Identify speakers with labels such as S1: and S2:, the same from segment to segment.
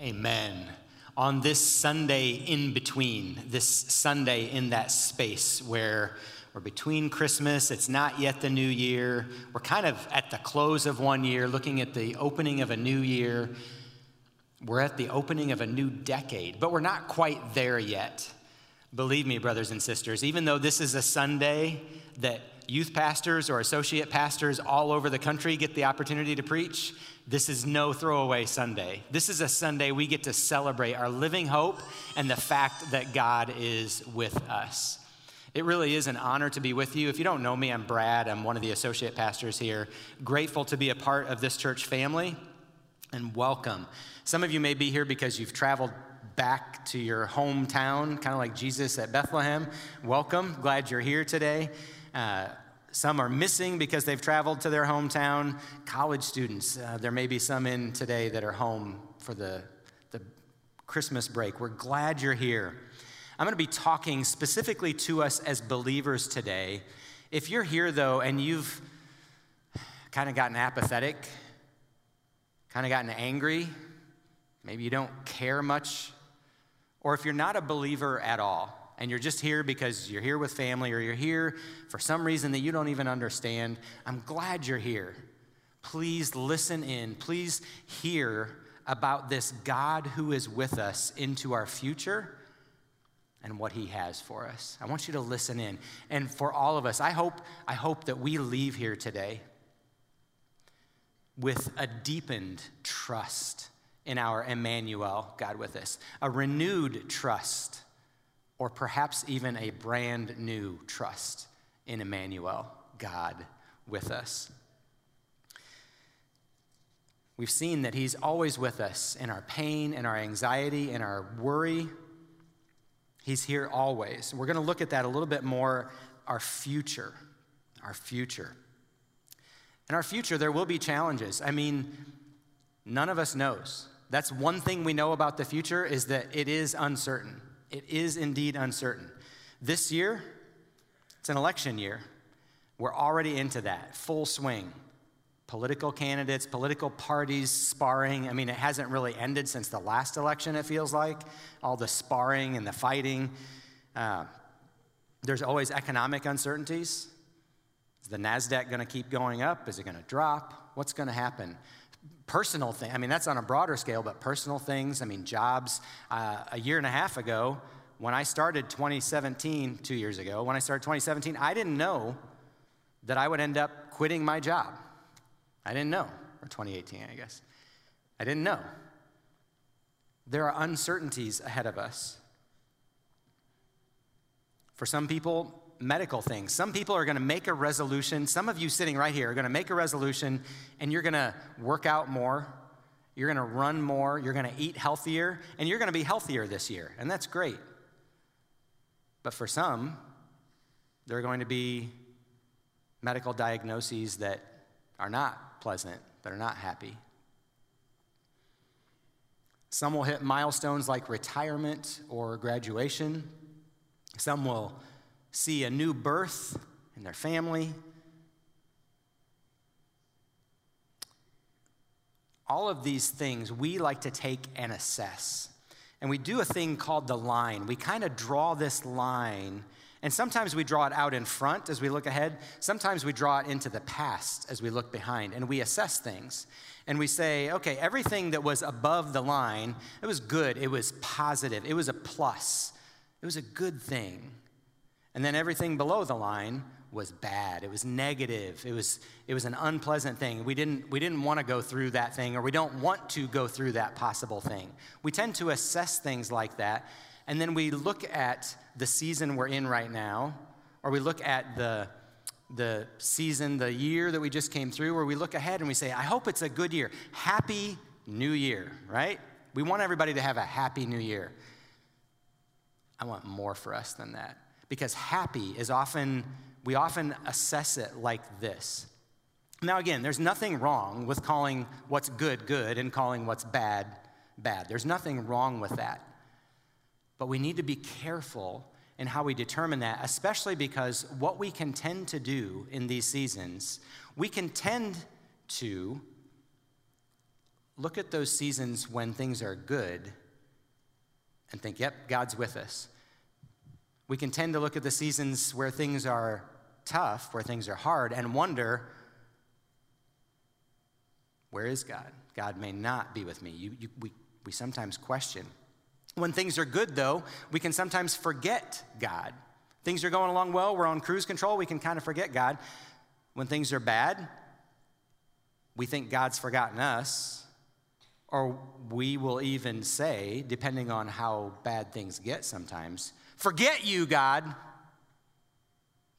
S1: Amen. On this Sunday in between, this Sunday in that space where we're between Christmas, it's not yet the new year, we're kind of at the close of one year, looking at the opening of a new year. We're at the opening of a new decade, but we're not quite there yet. Believe me, brothers and sisters, even though this is a Sunday that youth pastors or associate pastors all over the country get the opportunity to preach, this is no throwaway Sunday. This is a Sunday we get to celebrate our living hope and the fact that God is with us. It really is an honor to be with you. If you don't know me, I'm Brad. I'm one of the associate pastors here. Grateful to be a part of this church family and welcome. Some of you may be here because you've traveled back to your hometown, kind of like Jesus at Bethlehem. Welcome. Glad you're here today. Uh, some are missing because they've traveled to their hometown. College students, uh, there may be some in today that are home for the, the Christmas break. We're glad you're here. I'm going to be talking specifically to us as believers today. If you're here, though, and you've kind of gotten apathetic, kind of gotten angry, maybe you don't care much, or if you're not a believer at all, and you're just here because you're here with family or you're here for some reason that you don't even understand, I'm glad you're here. Please listen in. Please hear about this God who is with us into our future and what he has for us. I want you to listen in. And for all of us, I hope I hope that we leave here today with a deepened trust in our Emmanuel, God with us, a renewed trust or perhaps even a brand new trust in Emmanuel, God with us. We've seen that He's always with us in our pain, in our anxiety, in our worry. He's here always. We're going to look at that a little bit more our future. Our future. In our future, there will be challenges. I mean, none of us knows. That's one thing we know about the future is that it is uncertain. It is indeed uncertain. This year, it's an election year. We're already into that, full swing. Political candidates, political parties sparring. I mean, it hasn't really ended since the last election, it feels like. All the sparring and the fighting. Uh, there's always economic uncertainties. Is the NASDAQ going to keep going up? Is it going to drop? What's going to happen? Personal thing. I mean, that's on a broader scale, but personal things. I mean, jobs. Uh, a year and a half ago, when I started 2017, two years ago, when I started 2017, I didn't know that I would end up quitting my job. I didn't know. Or 2018, I guess. I didn't know. There are uncertainties ahead of us. For some people, medical things. Some people are going to make a resolution. Some of you sitting right here are going to make a resolution and you're going to work out more. You're going to run more. You're going to eat healthier. And you're going to be healthier this year. And that's great. But for some, there are going to be medical diagnoses that are not pleasant, that are not happy. Some will hit milestones like retirement or graduation. Some will see a new birth in their family. All of these things we like to take and assess. And we do a thing called the line. We kind of draw this line, and sometimes we draw it out in front as we look ahead. Sometimes we draw it into the past as we look behind, and we assess things. And we say, okay, everything that was above the line, it was good, it was positive, it was a plus, it was a good thing. And then everything below the line was bad. It was negative. It was, it was an unpleasant thing. We didn't, we didn't want to go through that thing, or we don't want to go through that possible thing. We tend to assess things like that, and then we look at the season we're in right now, or we look at the, the season, the year that we just came through, or we look ahead and we say, I hope it's a good year. Happy New Year, right? We want everybody to have a happy New Year. I want more for us than that because happy is often, we often assess it like this. Now, again, there's nothing wrong with calling what's good good and calling what's bad bad. There's nothing wrong with that. But we need to be careful in how we determine that, especially because what we can tend to do in these seasons, we can tend to look at those seasons when things are good and think, yep, God's with us. We can tend to look at the seasons where things are tough, where things are hard, and wonder, where is God? God may not be with me. You, you, we, we sometimes question. When things are good, though, we can sometimes forget God. Things are going along well, we're on cruise control, we can kind of forget God. When things are bad, we think God's forgotten us, or we will even say, depending on how bad things get sometimes, forget you, God.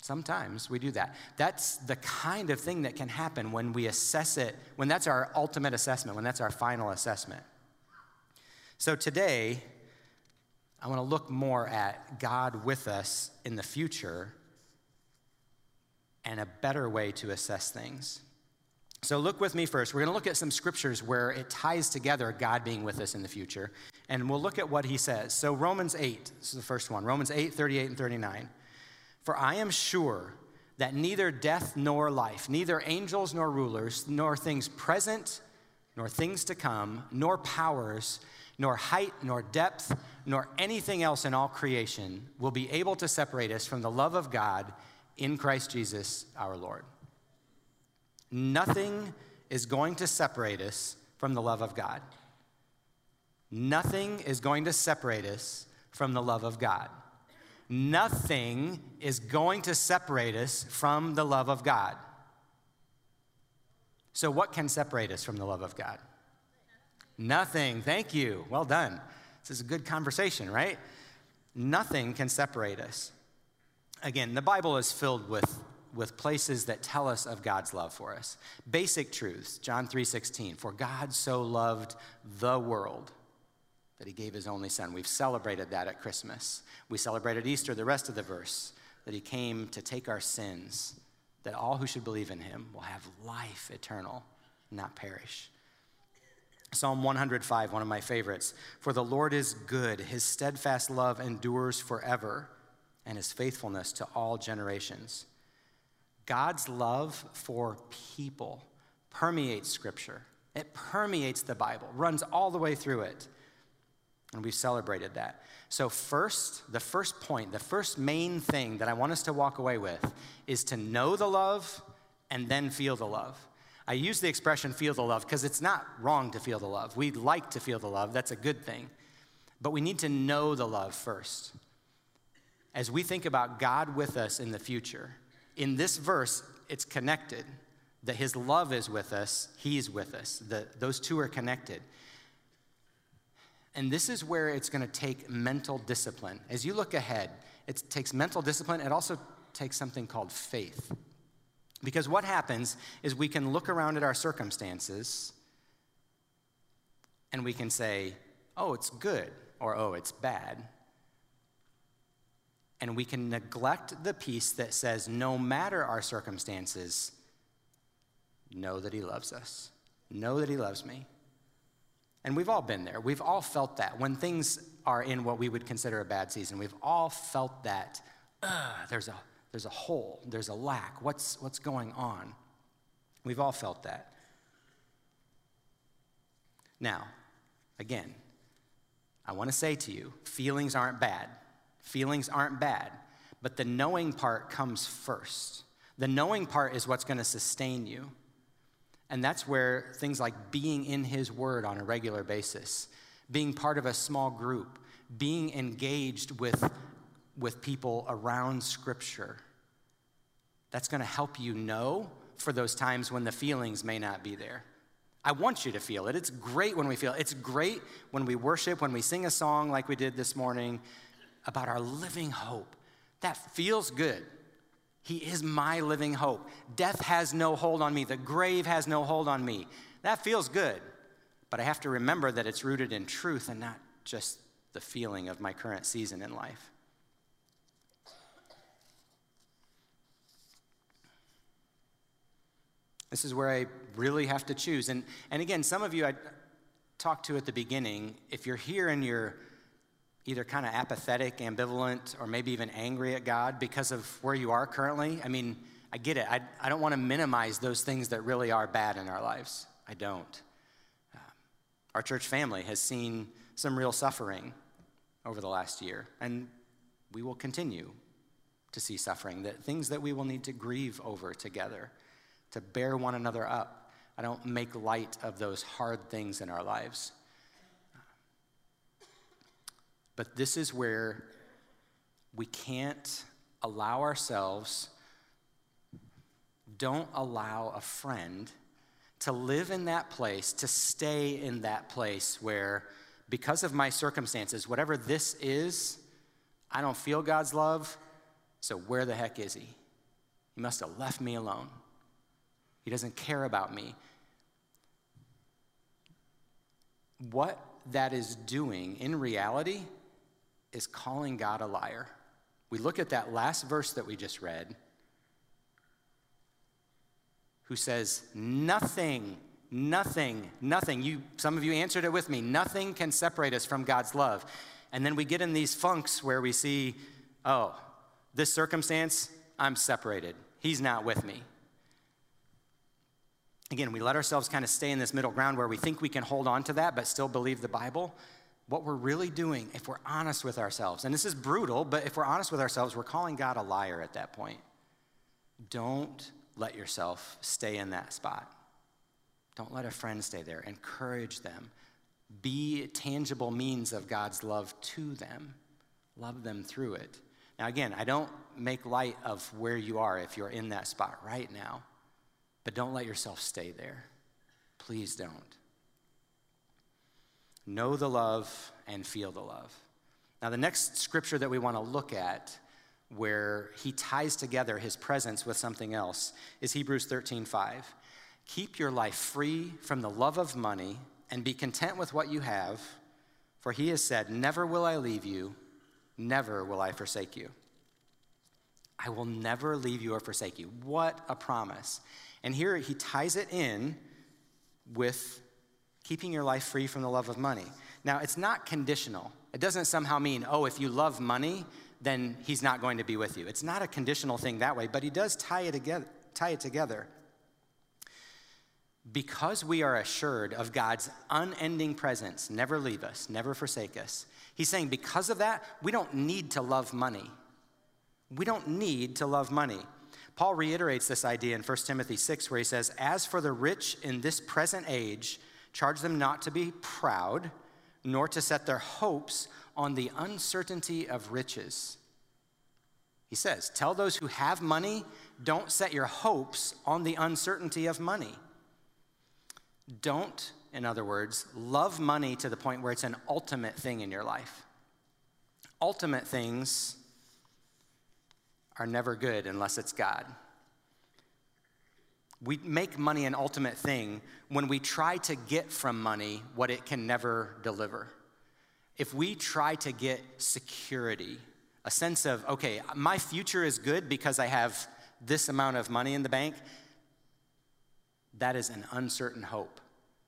S1: Sometimes we do that. That's the kind of thing that can happen when we assess it, when that's our ultimate assessment, when that's our final assessment. So today, I want to look more at God with us in the future and a better way to assess things. So, look with me first. We're going to look at some scriptures where it ties together God being with us in the future, and we'll look at what he says. So, Romans 8, this is the first one Romans 8, 38 and 39. For I am sure that neither death nor life, neither angels nor rulers, nor things present, nor things to come, nor powers, nor height, nor depth, nor anything else in all creation will be able to separate us from the love of God in Christ Jesus our Lord. Nothing is going to separate us from the love of God. Nothing is going to separate us from the love of God. Nothing is going to separate us from the love of God. So, what can separate us from the love of God? Nothing. Thank you. Well done. This is a good conversation, right? Nothing can separate us. Again, the Bible is filled with with places that tell us of God's love for us. Basic truths, John 3:16, for God so loved the world that he gave his only son. We've celebrated that at Christmas. We celebrated Easter, the rest of the verse, that he came to take our sins, that all who should believe in him will have life eternal, not perish. Psalm 105, one of my favorites. For the Lord is good, his steadfast love endures forever, and his faithfulness to all generations. God's love for people permeates Scripture. It permeates the Bible, runs all the way through it. And we've celebrated that. So, first, the first point, the first main thing that I want us to walk away with is to know the love and then feel the love. I use the expression feel the love because it's not wrong to feel the love. We like to feel the love, that's a good thing. But we need to know the love first. As we think about God with us in the future, in this verse, it's connected that his love is with us, he's with us. The, those two are connected. And this is where it's going to take mental discipline. As you look ahead, it takes mental discipline. It also takes something called faith. Because what happens is we can look around at our circumstances and we can say, oh, it's good, or oh, it's bad and we can neglect the piece that says, no matter our circumstances, know that He loves us, know that He loves me. And we've all been there. We've all felt that. When things are in what we would consider a bad season, we've all felt that there's, a, there's a hole, there's a lack. What's, what's going on? We've all felt that. Now, again, I want to say to you feelings aren't bad. Feelings aren't bad, but the knowing part comes first. The knowing part is what's going to sustain you. And that's where things like being in His Word on a regular basis, being part of a small group, being engaged with, with people around Scripture, that's going to help you know for those times when the feelings may not be there. I want you to feel it. It's great when we feel it. It's great when we worship, when we sing a song like we did this morning, about our living hope. That feels good. He is my living hope. Death has no hold on me, the grave has no hold on me. That feels good. But I have to remember that it's rooted in truth and not just the feeling of my current season in life. This is where I really have to choose. And, and again, some of you I talked to at the beginning, if you're here and you're either kind of apathetic, ambivalent, or maybe even angry at God because of where you are currently, I mean, I get it. I, I don't want to minimize those things that really are bad in our lives. I don't. Um, Our church family has seen some real suffering over the last year, and we will continue to see suffering, that things that we will need to grieve over together, to bear one another up. I don't make light of those hard things in our lives. But this is where we can't allow ourselves, don't allow a friend to live in that place, to stay in that place where, because of my circumstances, whatever this is, I don't feel God's love, so where the heck is He? He must have left me alone. He doesn't care about me. What that is doing in reality is calling God a liar. We look at that last verse that we just read, who says, Nothing, nothing, nothing. You, some of you answered it with me. Nothing can separate us from God's love. And then we get in these funks where we see, oh, this circumstance, I'm separated. He's not with me. Again, we let ourselves kind of stay in this middle ground where we think we can hold on to that but still believe the Bible what we're really doing, if we're honest with ourselves, and this is brutal, but if we're honest with ourselves, we're calling God a liar at that point. Don't let yourself stay in that spot. Don't let a friend stay there. Encourage them. Be tangible means of God's love to them. Love them through it. Now, again, I don't make light of where you are if you're in that spot right now, but don't let yourself stay there. Please don't. Know the love and feel the love. Now, the next scripture that we want to look at, where he ties together his presence with something else, is Hebrews 13 5. Keep your life free from the love of money and be content with what you have, for he has said, Never will I leave you, never will I forsake you. I will never leave you or forsake you. What a promise. And here he ties it in with keeping your life free from the love of money. Now, it's not conditional. It doesn't somehow mean, oh, if you love money, then he's not going to be with you. It's not a conditional thing that way, but he does tie it together. Tie it together. Because we are assured of God's unending presence, never leave us, never forsake us. He's saying, because of that, we don't need to love money. We don't need to love money. Paul reiterates this idea in 1 Timothy 6, where he says, As for the rich in this present age, Charge them not to be proud, nor to set their hopes on the uncertainty of riches. He says, Tell those who have money, don't set your hopes on the uncertainty of money. Don't, in other words, love money to the point where it's an ultimate thing in your life. Ultimate things are never good unless it's God. We make money an ultimate thing when we try to get from money what it can never deliver. If we try to get security, a sense of, okay, my future is good because I have this amount of money in the bank, that is an uncertain hope.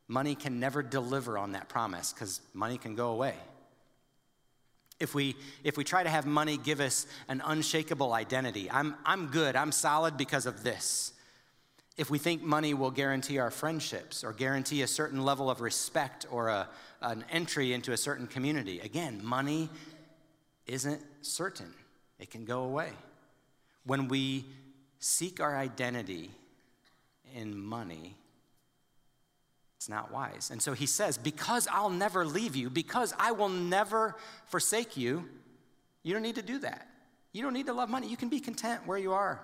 S1: Money can never deliver on that promise because money can go away. If we, if we try to have money give us an unshakable identity, I'm, I'm good, I'm solid because of this if we think money will guarantee our friendships or guarantee a certain level of respect or a, an entry into a certain community. Again, money isn't certain, it can go away. When we seek our identity in money, it's not wise. And so he says, Because I'll never leave you, because I will never forsake you, you don't need to do that. You don't need to love money. You can be content where you are.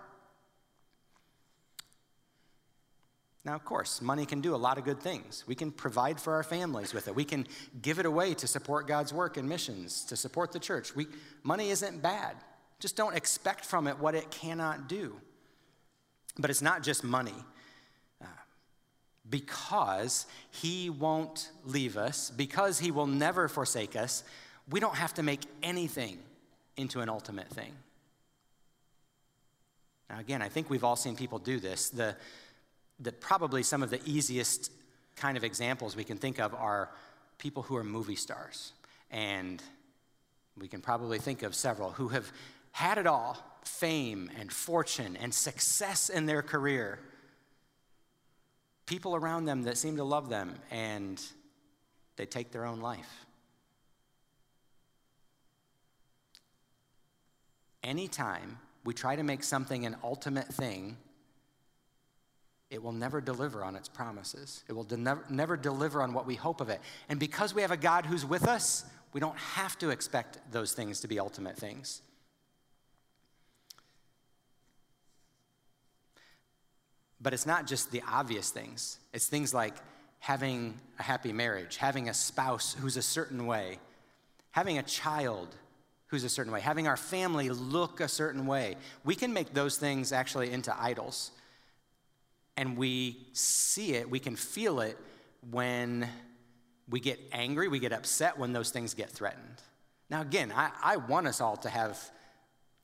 S1: Now, of course, money can do a lot of good things. We can provide for our families with it. We can give it away to support God's work and missions, to support the church. We, money isn't bad. Just don't expect from it what it cannot do. But it's not just money. Uh, because He won't leave us, because He will never forsake us, we don't have to make anything into an ultimate thing. Now, again, I think we've all seen people do this. The, that probably some of the easiest kind of examples we can think of are people who are movie stars. And we can probably think of several who have had it all fame and fortune and success in their career. People around them that seem to love them, and they take their own life. Anytime we try to make something an ultimate thing, it will never deliver on its promises. It will de- never, never deliver on what we hope of it. And because we have a God who's with us, we don't have to expect those things to be ultimate things. But it's not just the obvious things, it's things like having a happy marriage, having a spouse who's a certain way, having a child who's a certain way, having our family look a certain way. We can make those things actually into idols. And we see it, we can feel it when we get angry, we get upset when those things get threatened. Now, again, I, I want us all to have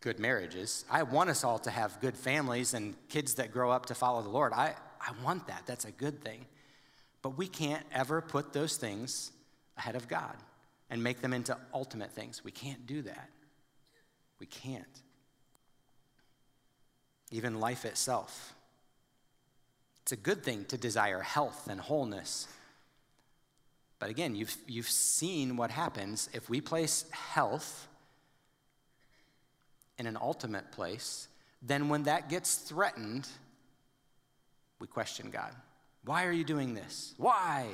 S1: good marriages. I want us all to have good families and kids that grow up to follow the Lord. I, I want that. That's a good thing. But we can't ever put those things ahead of God and make them into ultimate things. We can't do that. We can't. Even life itself. It's a good thing to desire health and wholeness. But again, you've, you've seen what happens if we place health in an ultimate place, then when that gets threatened, we question God. Why are you doing this? Why?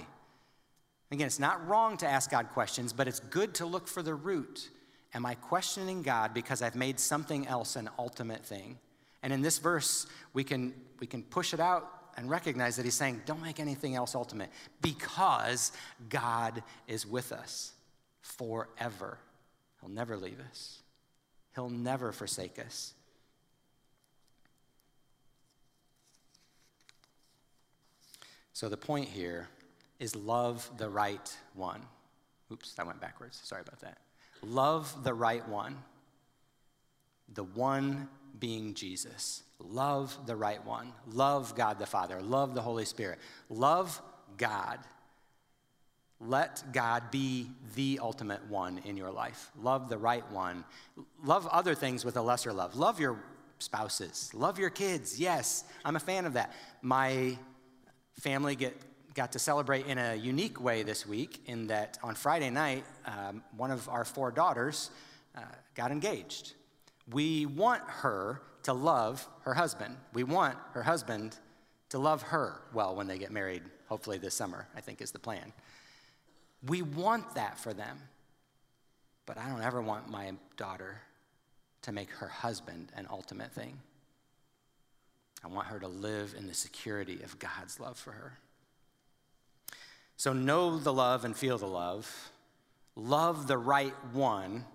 S1: Again, it's not wrong to ask God questions, but it's good to look for the root. Am I questioning God because I've made something else an ultimate thing? And in this verse, we can, we can push it out and recognize that he's saying, don't make anything else ultimate because God is with us forever. He'll never leave us. He'll never forsake us. So the point here is love the right one. Oops, that went backwards. Sorry about that. Love the right one, the one being Jesus. Love the right one. Love God the Father. Love the Holy Spirit. Love God. Let God be the ultimate one in your life. Love the right one. Love other things with a lesser love. Love your spouses. Love your kids. Yes, I'm a fan of that. My family get, got to celebrate in a unique way this week, in that on Friday night, um, one of our four daughters uh, got engaged. We want her to love her husband. We want her husband to love her well when they get married, hopefully this summer, I think is the plan. We want that for them. But I don't ever want my daughter to make her husband an ultimate thing. I want her to live in the security of God's love for her. So know the love and feel the love. Love the right one.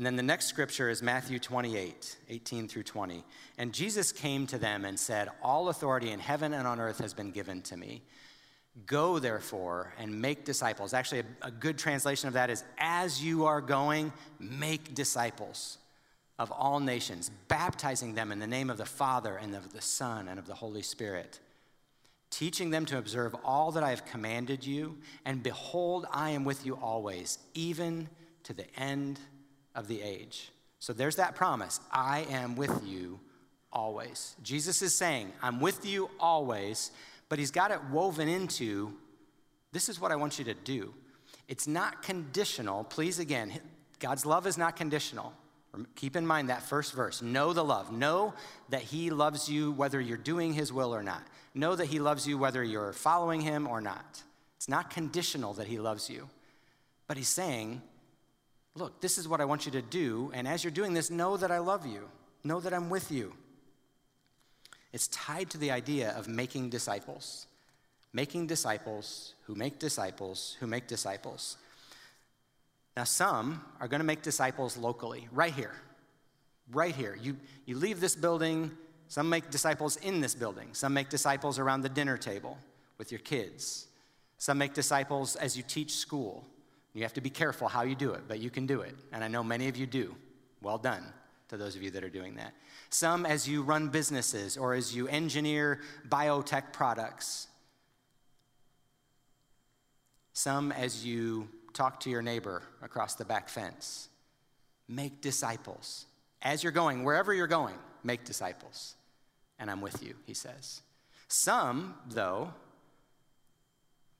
S1: And then the next scripture is Matthew 28, 18 through 20. And Jesus came to them and said, All authority in heaven and on earth has been given to me. Go, therefore, and make disciples. Actually, a, a, good translation of that is as you are going, make disciples of all nations, baptizing them in the name of the Father and of the Son and of the Holy Spirit, teaching them to observe all that I have commanded you. And behold, I am with you always, even to the end of the age. So there's that promise I am with you always. Jesus is saying, I'm with you always but he's got it woven into this is what I want you to do. It's not conditional. Please, again, God's love is not conditional. Keep in mind that first verse. Know the love. Know that He loves you whether you're doing His will or not. Know that He loves you whether you're following Him or not. It's not conditional that He loves you. But He's saying, look, this is what I want you to do. And as you're doing this, know that I love you. Know that I'm with you. It's tied to the idea of making disciples. Making disciples who make disciples who make disciples. Now, some are going to make disciples locally, right here. Right here. You, you leave this building, some make disciples in this building, some make disciples around the dinner table with your kids, some make disciples as you teach school. You have to be careful how you do it, but you can do it. And I know many of you do. Well done to those of you that are doing that. Some as you run businesses or as you engineer biotech products. Some as you talk to your neighbor across the back fence. Make disciples. As you're going, wherever you're going, make disciples. And I'm with you, he says. Some, though,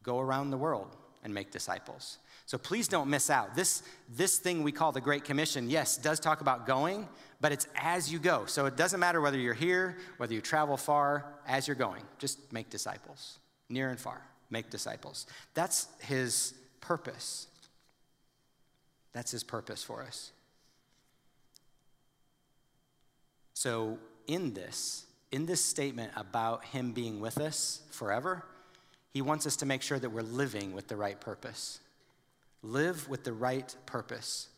S1: go around the world and make disciples. So please don't miss out. This, this thing we call the Great Commission, yes, does talk about going, but it's as you go. So it doesn't matter whether you're here, whether you travel far, as you're going, just make disciples, near and far, make disciples. That's his purpose. That's his purpose for us. So, in this, in this statement about him being with us forever, he wants us to make sure that we're living with the right purpose. Live with the right purpose.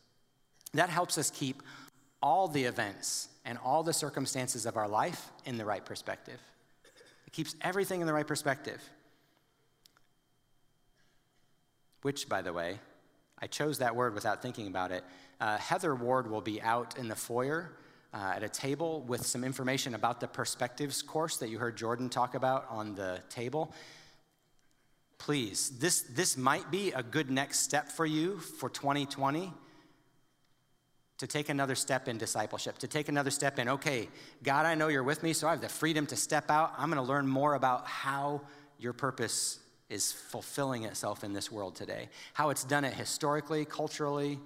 S1: That helps us keep all the events and all the circumstances of our life in the right perspective. It keeps everything in the right perspective. Which, by the way, I chose that word without thinking about it. Uh, Heather Ward will be out in the foyer uh, at a table with some information about the perspectives course that you heard Jordan talk about on the table please, this, this might be a good next step for you for 2020 to take another step in discipleship, to take another step in, okay, God, I know you're with me, so I have the freedom to step out. I'm going to learn more about how your purpose is fulfilling itself in this world today, how it's done it historically, culturally,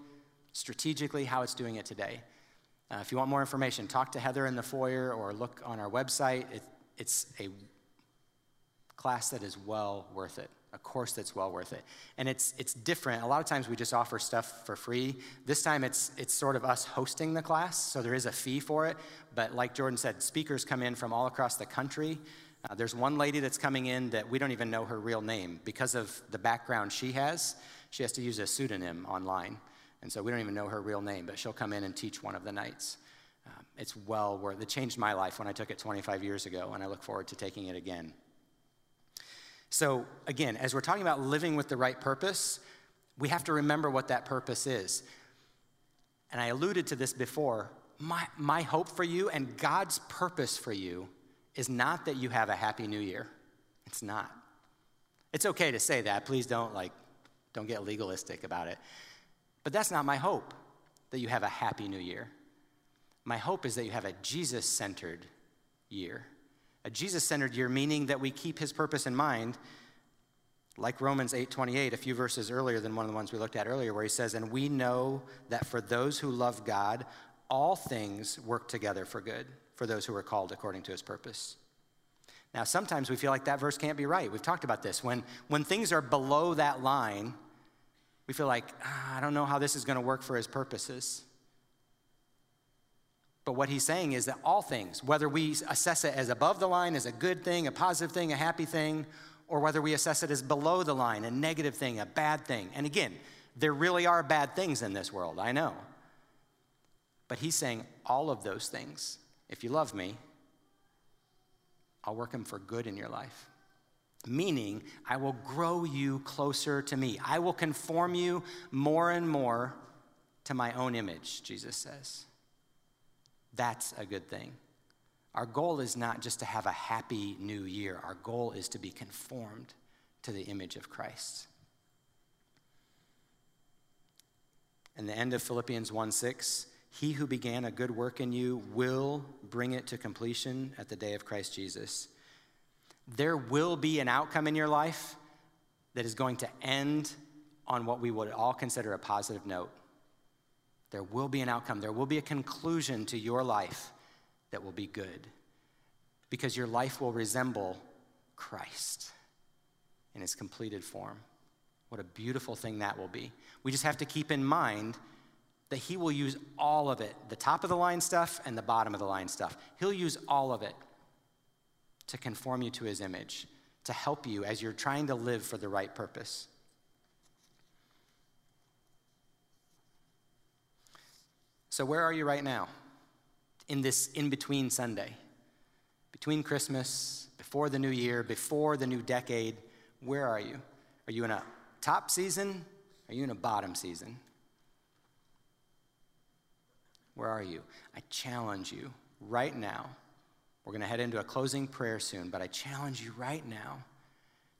S1: strategically, how it's doing it today. Uh, if you want more information, talk to Heather in the foyer or look on our website. It, it's a class that is well worth it a course that's well worth it. And it's, it's different. A lot of times we just offer stuff for free. This time it's, it's sort of us hosting the class, so there is a fee for it. But like Jordan said, speakers come in from all across the country. Uh, there's one lady that's coming in that we don't even know her real name. Because of the background she has, she has to use a pseudonym online. And so we don't even know her real name, but she'll come in and teach one of the nights. Um, it's well worth it. changed my life when I took it 25 years ago, and I look forward to taking it again. So, again, as we're talking about living with the right purpose, we have to remember what that purpose is. And I alluded to this before. My, my hope for you and God's purpose for you is not that you have a happy new year. It's not. It's okay to say that. Please don't like don't get legalistic about it. But that's not my hope that you have a happy new year. My hope is that you have a Jesus-centered year a Jesus-centered year, meaning that we keep his purpose in mind, like Romans 8:28, a few verses earlier than one of the ones we looked at earlier, where he says, "And we know that for those who love God, all things work together for good, for those who are called according to his purpose." Now, sometimes we feel like that verse can't be right. We've talked about this. When, when things are below that line, we feel like, ah, I don't know how this is going to work for his purposes. But what he's saying is that all things, whether we assess it as above the line, as a good thing, a positive thing, a happy thing, or whether we assess it as below the line, a negative thing, a bad thing. And again, there really are bad things in this world, I know. But he's saying all of those things, if you love me, I'll work them for good in your life. Meaning, I will grow you closer to me. I will conform you more and more to my own image, Jesus says. That's a good thing. Our goal is not just to have a happy new year, our goal is to be conformed to the image of Christ. In the end of Philippians 1 6, he who began a good work in you will bring it to completion at the day of Christ Jesus. There will be an outcome in your life that is going to end on what we would all consider a positive note. There will be an outcome, there will be a conclusion to your life that will be good because your life will resemble Christ in his completed form. What a beautiful thing that will be. We just have to keep in mind that he will use all of it the top of the line stuff and the bottom of the line stuff. He'll use all of it to conform you to his image, to help you as you're trying to live for the right purpose. So, where are you right now in this in between Sunday? Between Christmas, before the new year, before the new decade, where are you? Are you in a top season? Are you in a bottom season? Where are you? I challenge you right now. We're going to head into a closing prayer soon, but I challenge you right now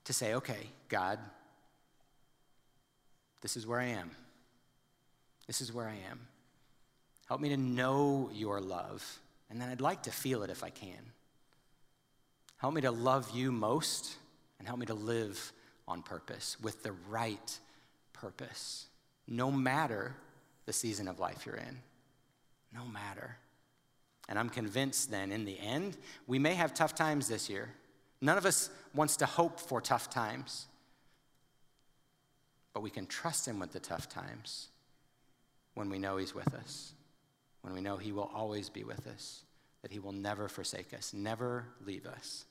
S1: to say, okay, God, this is where I am. This is where I am. Help me to know your love, and then I'd like to feel it if I can. Help me to love you most, and help me to live on purpose, with the right purpose, no matter the season of life you're in. No matter. And I'm convinced then, in the end, we may have tough times this year. None of us wants to hope for tough times, but we can trust Him with the tough times when we know He's with us, when we know He will always be with us, that He will never forsake us, never leave us.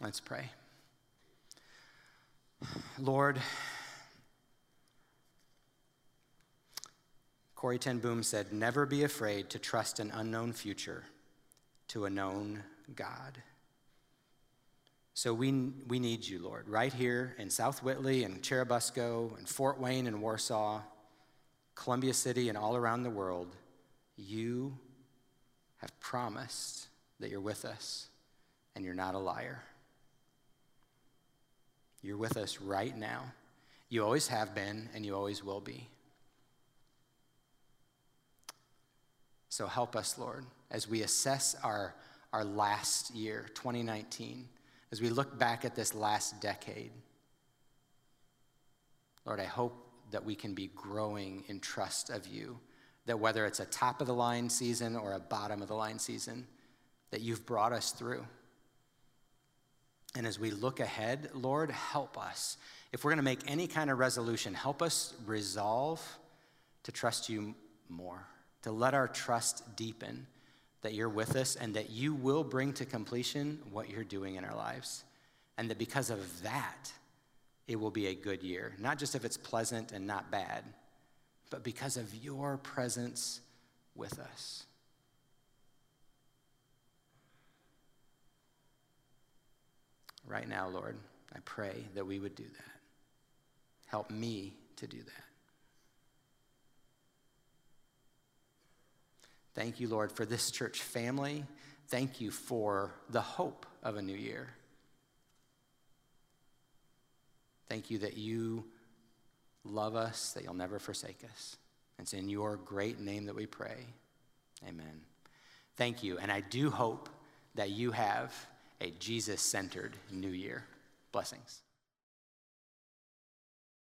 S1: Let's pray. Lord, Corrie ten Boom said, Never be afraid to trust an unknown future to a known God. So we, we need you, Lord, right here in South Whitley and Churubusco and Fort Wayne and Warsaw, Columbia City, and all around the world. You have promised that you're with us and you're not a liar. You're with us right now. You always have been and you always will be. So help us, Lord, as we assess our, our last year, 2019, as we look back at this last decade. Lord, I hope that we can be growing in trust of you, that whether it's a top of the line season or a bottom of the line season, that you've brought us through. And as we look ahead, Lord, help us. If we're going to make any kind of resolution, help us resolve to trust you more to let our trust deepen that you're with us and that you will bring to completion what you're doing in our lives. And that because of that, it will be a good year. Not just if it's pleasant and not bad, but because of your presence with us. Right now, Lord, I pray that we would do that. Help me to do that. Thank you, Lord, for this church family. Thank you for the hope of a new year. Thank you that you love us, that you'll never forsake us. It's in your great name that we pray. Amen. Thank you. And I do hope that you have a Jesus centered new year. Blessings.